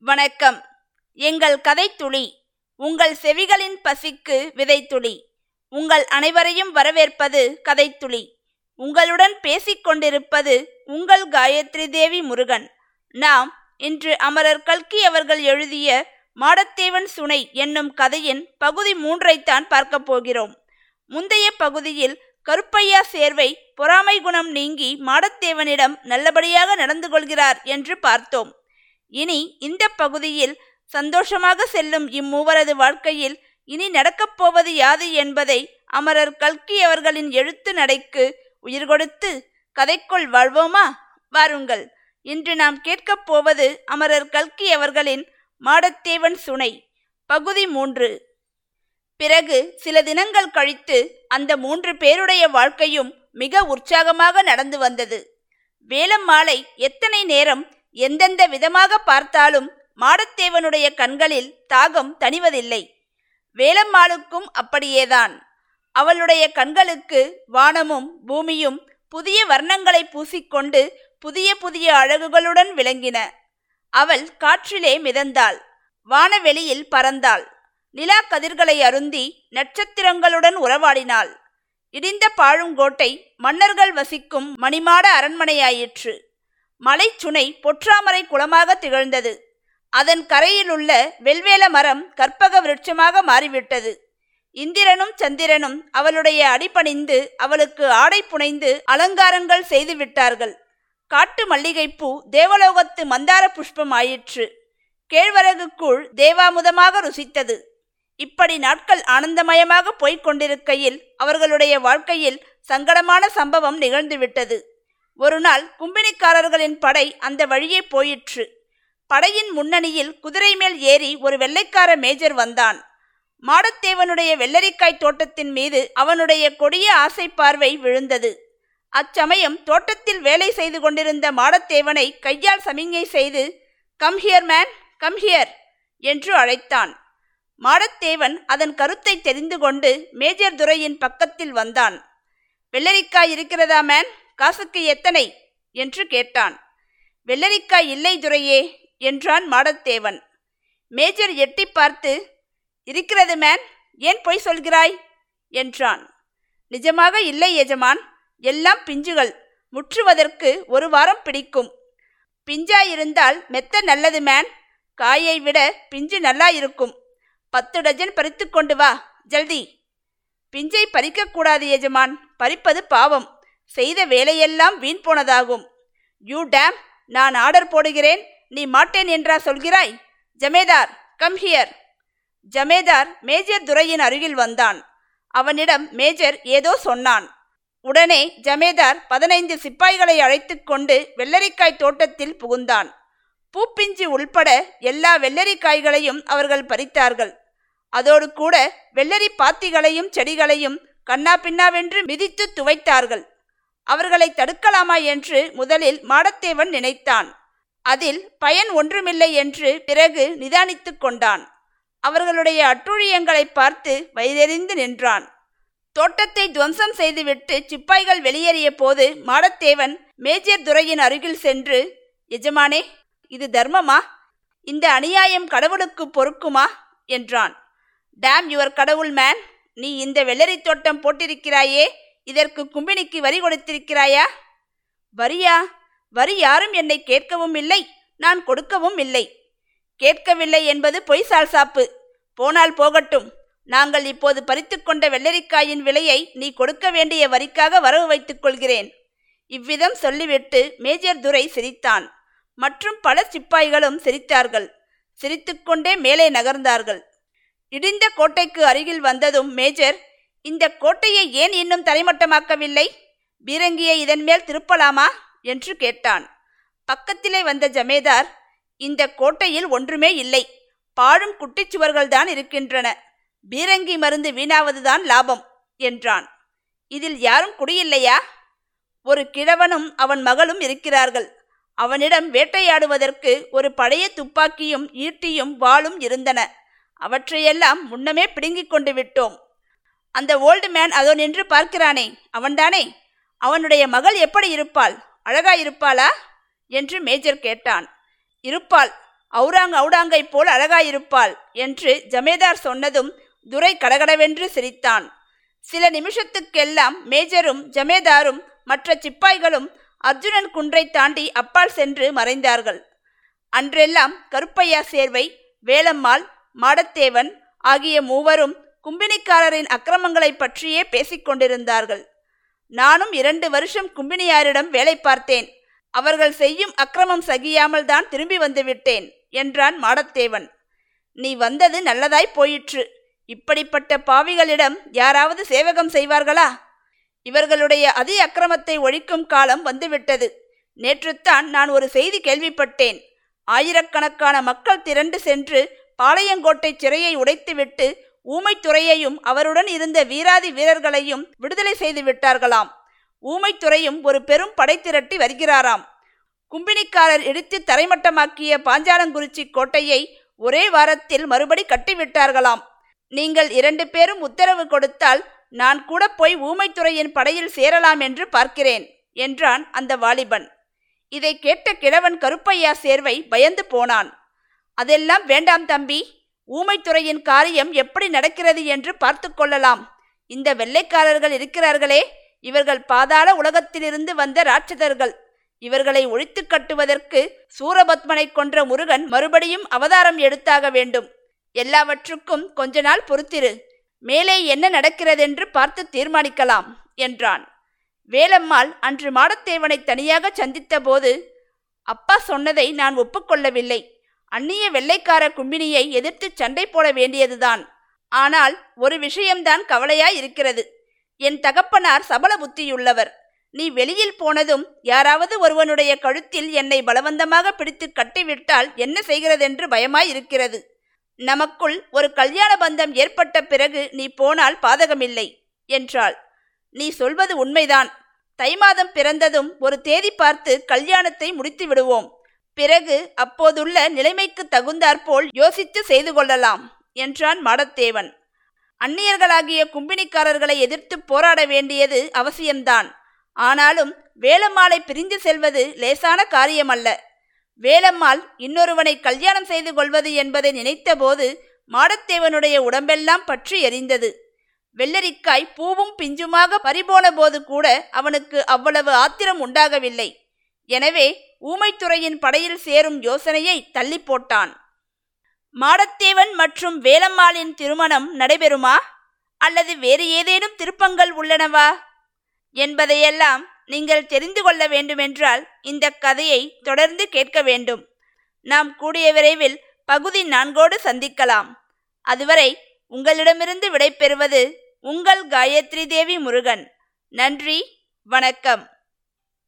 வணக்கம். எங்கள் கதைத்துளி உங்கள் செவிகளின் பசிக்கு விதைத்துளி உங்கள் அனைவரையும் வரவேற்பது கதைத்துளி உங்களுடன் பேசிக்கொண்டிருப்பது உங்கள் காயத்ரி தேவி முருகன். நாம் இன்று அமரர் கல்கி அவர்கள் எழுதிய மாடத்தேவன் சுனை என்னும் கதையின் பகுதி மூன்றைத்தான் பார்க்கப் போகிறோம். முந்தைய பகுதியில் கருப்பையா சேர்வை பொறாமை குணம் நீங்கி மாடத்தேவனிடம் நல்லபடியாக நடந்து கொள்கிறார் என்று பார்த்தோம். இனி இந்த பகுதியில் சந்தோஷமாக செல்லும் இம்மூவரது வாழ்க்கையில் இனி நடக்கப் போவது யாது என்பதை அமரர் கல்கி அவர்களின் எழுத்து நடைக்கு உயிர் கொடுத்து கதைக்குள் வாழ்வோமா? வாருங்கள். இன்று நாம் கேட்கப் போவது அமரர் கல்கி அவர்களின் மாடத்தேவன் சுனை. பகுதி மூன்று. பிறகு சில தினங்கள் கழித்து அந்த மூன்று பேருடைய வாழ்க்கையும் மிக உற்சாகமாக நடந்து வந்தது. வேலம் மாலை எத்தனை நேரம் எந்தெந்த விதமாக பார்த்தாலும் மாடத்தேவனுடைய கண்களில் தாகம் தணிவதில்லை. வேலம்மாளுக்கும் அப்படியேதான். அவளுடைய கண்களுக்கு வானமும் பூமியும் புதிய வர்ணங்களை பூசிக்கொண்டு புதிய புதிய அழகுகளுடன் விளங்கின. அவள் காற்றிலே மிதந்தாள். வானவெளியில் பறந்தாள். நிலா கதிர்களை அருந்தி நட்சத்திரங்களுடன் உறவாடினாள். இடிந்த பாழுங்கோட்டை மன்னர்கள் வசிக்கும் மணிமாட அரண்மனையாயிற்று. மலைச்சுனை பொற்றாமரை குளமாக திகழ்ந்தது. அதன் கரையிலுள்ள வெல்வேல மரம் கற்பக விருட்சமாக மாறிவிட்டது. இந்திரனும் சந்திரனும் அவளுடைய அடிபணிந்து அவளுக்கு ஆடை புனைந்து அலங்காரங்கள் செய்து விட்டார்கள். காட்டு மல்லிகைப்பூ தேவலோகத்து மந்தார புஷ்பம் ஆயிற்று. கேழ்வரகுக்குள் தேவாமுதமாக ருசித்தது. இப்படி நாட்கள் ஆனந்தமயமாக போய்க் கொண்டிருக்கையில் அவர்களுடைய வாழ்க்கையில் சங்கடமான சம்பவம் நிகழ்ந்துவிட்டது. ஒரு நாள் கும்பினிக்காரர்களின் படை அந்த வழியே போயிற்று. படையின் முன்னணியில் குதிரை மேல் ஏறி ஒரு வெள்ளைக்கார மேஜர் வந்தான். மாடத்தேவனுடைய வெள்ளரிக்காய் தோட்டத்தின் மீது அவனுடைய கொடிய ஆசை பார்வை விழுந்தது. அச்சமயம் தோட்டத்தில் வேலை செய்து கொண்டிருந்த மாடத்தேவனை கையால் சமிங்கை செய்து come here man come here என்று அழைத்தான். மாடத்தேவன் அதன் கருத்தை தெரிந்து கொண்டு மேஜர் துரையின் பக்கத்தில் வந்தான். வெள்ளரிக்காய் இருக்கிறதா மேன் காசுக்கு எத்தனை? என்று கேட்டான். வெள்ளரிக்காய் இல்லை துரையே என்றான் மாடத்தேவன். மேஜர் எட்டி பார்த்து இருக்கிறது மேன் ஏன் பொய் சொல்கிறாய்? என்றான். நிஜமாக இல்லை எஜமான் எல்லாம் பிஞ்சுகள் முற்றுவதற்கு ஒரு வாரம் பிடிக்கும். பிஞ்சாயிருந்தால் மெத்த நல்லது மேன் காயை விட பிஞ்சு நல்லா இருக்கும். பத்து டஜன் பறித்து கொண்டு வா ஜல்தி. பிஞ்சை பறிக்கக்கூடாது எஜமான் பறிப்பது பாவம். செய்த வேலையெல்லாம் வீண் போனதாகும். யூ டேம் நான் ஆர்டர் போடுகிறேன். நீ மாட்டேன் என்றா சொல்கிறாய்? ஜமேதார் கம் ஹியர். ஜமேதார் மேஜர் துரையின் அருகில் வந்தான். அவனிடம் மேஜர் ஏதோ சொன்னான். உடனே ஜமேதார் பதினைந்து சிப்பாய்களை அழைத்து கொண்டு வெள்ளரிக்காய் தோட்டத்தில் புகுந்தான். பூப்பிஞ்சி உள்பட எல்லா வெள்ளரிக்காய்களையும் அவர்கள் பறித்தார்கள். அதோடு கூட வெள்ளரி பாத்திகளையும் செடிகளையும் கண்ணா பின்னாவென்று மிதித்து துவைத்தார்கள். அவர்களை தடுக்கலாமா என்று முதலில் மாடத்தேவன் நினைத்தான். அதில் பயன் ஒன்றுமில்லை என்று பிறகு நிதானித்து கொண்டான். அவர்களுடைய அட்டுழியங்களை பார்த்து வயதெறிந்து நின்றான். தோட்டத்தை துவம்சம் செய்துவிட்டு சிப்பாய்கள் வெளியேறிய போது மாடத்தேவன் மேஜர் துரையின் அருகில் சென்று எஜமானே இது தர்மமா? இந்த அநியாயம் கடவுளுக்கு பொறுக்குமா? என்றான். டேம் யுவர் கடவுள் மேன் நீ இந்த வெள்ளரி தோட்டம் போட்டிருக்கிறாயே இதற்கு கும்பினிக்கு வரி கொடுத்திருக்கிறாயா? வரியா? வரி யாரும் என்னை கேட்கவும் இல்லை. நான் கொடுக்கவும் இல்லை. கேட்கவில்லை என்பது பொய் சால்சாப்பு. போனால் போகட்டும். நாங்கள் இப்போது பறித்து கொண்ட வெள்ளரிக்காயின் விலையை நீ கொடுக்க வேண்டிய வரிக்காக வரவு வைத்துக் கொள்கிறேன். இவ்விதம் சொல்லிவிட்டு மேஜர் துரை சிரித்தான். மற்றும் பல சிப்பாய்களும் சிரித்தார்கள். சிரித்துக்கொண்டே மேலே நகர்ந்தார்கள். இடிந்த கோட்டைக்கு அருகில் வந்ததும் மேஜர் இந்த கோட்டையை ஏன் இன்னும் தரைமட்டமாக்கவில்லை? பீரங்கியை இதன் மேல் திருப்பலாமா? என்று கேட்டான். பக்கத்திலே வந்த ஜமேதார் இந்த கோட்டையில் ஒன்றுமே இல்லை. பாழும் குட்டிச்சுவர்கள்தான் இருக்கின்றன. பீரங்கி மருந்து வீணாவதுதான் லாபம் என்றான். இதில் யாரும் குடியில்லையா? ஒரு கிழவனும் அவன் மகளும் இருக்கிறார்கள். அவனிடம் வேட்டையாடுவதற்கு ஒரு பழைய துப்பாக்கியும் ஈட்டியும் வாளும் இருந்தன. அவற்றையெல்லாம் முன்னமே பிடுங்கிக் கொண்டு விட்டோம். அந்த ஓல்டு மேன் அதோ நின்று பார்க்கிறானே. அவன்தானே? அவனுடைய மகள் எப்படி இருப்பாள்? அழகா இருப்பாளா? என்று மேஜர் கேட்டான். இருப்பாள். அவுராங் அவுடாங்கை போல் அழகாயிருப்பாள் என்று ஜமேதார் சொன்னதும் துரை கடகடவென்று சிரித்தான். சில நிமிஷத்துக்கெல்லாம் மேஜரும் ஜமேதாரும் மற்ற சிப்பாய்களும் அர்ஜுனன் குன்றை தாண்டி அப்பால் சென்று மறைந்தார்கள். அன்றெல்லாம் கருப்பையா சேர்வை வேலம்மாள் மாடத்தேவன் ஆகிய மூவரும் கும்பினிக்காரரின் அக்கிரமங்களைப் பற்றியே பேசிக்கொண்டிருந்தார்கள் நானும் இரண்டு வருஷம் கும்பினியாரிடம் வேலை பார்த்தேன். அவர்கள் செய்யும் அக்கிரமம் சகியாமல் தான் திரும்பி வந்துவிட்டேன் என்றான் மாடத்தேவன். நீ வந்தது நல்லதாய் போயிற்று. இப்படிப்பட்ட பாவிகளிடம் யாராவது சேவகம் செய்வார்களா? இவர்களுடைய அதி அக்கிரமத்தை ஒழிக்கும் காலம் வந்துவிட்டது. நேற்றுத்தான் நான் ஒரு செய்தி கேள்விப்பட்டேன். ஆயிரக்கணக்கான மக்கள் திரண்டு சென்று பாளையங்கோட்டை சிறையை உடைத்துவிட்டு ஊமைத்துறையையும் அவருடன் இருந்த வீராதி வீரர்களையும் விடுதலை செய்து விட்டார்களாம். ஊமைத்துறையும் ஒரு பெரும் படை திரட்டி வருகிறாராம். கும்பினிக்காரர் இடித்து தரைமட்டமாக்கிய பாஞ்சாலங்குறிச்சி கோட்டையை ஒரே வாரத்தில் மறுபடி கட்டிவிட்டார்களாம். நீங்கள் இரண்டு பேரும் உத்தரவு கொடுத்தால் நான் கூட போய் ஊமைத்துறையின் படையில் சேரலாம் என்று பார்க்கிறேன் என்றான் அந்த வாலிபன். இதை கேட்ட கிழவன் கருப்பையா சேர்வை பயந்து போனான். அதெல்லாம் வேண்டாம் தம்பி ஊமைத்துறையின் காரியம் எப்படி நடக்கிறது என்று பார்த்து கொள்ளலாம். இந்த வெள்ளைக்காரர்கள் இருக்கிறார்களே இவர்கள் பாதாள உலகத்திலிருந்து வந்த ராட்சதர்கள். இவர்களை ஒழித்து கட்டுவதற்கு சூரபத்மனை கொன்ற முருகன் மறுபடியும் அவதாரம் எடுத்தாக வேண்டும். எல்லாவற்றுக்கும் கொஞ்ச நாள் பொறுத்திரு. மேலே என்ன நடக்கிறதென்று பார்த்து தீர்மானிக்கலாம் என்றான். வேலம்மாள் அன்று மாடத்தேவனை தனியாக சந்தித்த போது அப்பா சொன்னதை நான் ஒப்புக்கொள்ளவில்லை அந்நிய வெள்ளைக்கார கும்பினியை எதிர்த்து சண்டை போட வேண்டியதுதான். ஆனால் ஒரு விஷயம்தான் கவலையாய் இருக்கிறது என் தகப்பனார் சபல புத்தியுள்ளவர் நீ வெளியில் போனதும் யாராவது ஒருவனுடைய கழுத்தில் என்னை பலவந்தமாக பிடித்து கட்டிவிட்டால் என்ன செய்கிறதென்று பயமாயிருக்கிறது. நமக்குள் ஒரு கல்யாண பந்தம் ஏற்பட்ட பிறகு நீ போனால் பாதகமில்லை என்றாள். நீ சொல்வது உண்மைதான். தை மாதம் பிறந்ததும் ஒரு தேதி பார்த்து கல்யாணத்தை முடித்து விடுவோம் பிறகு அப்போதுள்ள நிலைமைக்கு தகுந்தாற்போல் யோசித்து செய்து கொள்ளலாம் என்றான் மாடத்தேவன். அந்நியர்களாகிய கும்பினிக்காரர்களை எதிர்த்து போராட வேண்டியது அவசியம்தான். ஆனாலும் வேலம்மாளை பிரிந்து செல்வது லேசான காரியமல்ல. வேலம்மாள் இன்னொருவனை கல்யாணம் செய்து கொள்வது என்பதை நினைத்தபோது மாடத்தேவனுடைய உடம்பெல்லாம் பற்றி எரிந்தது. வெள்ளரிக்காய் பூவும் பிஞ்சுமாக பறிபோன போது கூட அவனுக்கு அவ்வளவு ஆத்திரம் உண்டாகவில்லை. எனவே ஊமைத்துறையின் படையில் சேரும் யோசனையை தள்ளி போட்டான். மாடத்தேவன் மற்றும் வேலம்மாளின் திருமணம் நடைபெறுமா? அல்லது வேறு ஏதேனும் திருப்பங்கள் உள்ளனவா? என்பதையெல்லாம் நீங்கள் தெரிந்து கொள்ள வேண்டுமென்றால் இந்த கதையை தொடர்ந்து கேட்க வேண்டும். நாம் கூடிய விரைவில் பகுதி நான்கோடு சந்திக்கலாம். அதுவரை உங்களிடமிருந்து விடைபெறுவது உங்கள் காயத்ரி தேவி முருகன். நன்றி வணக்கம்.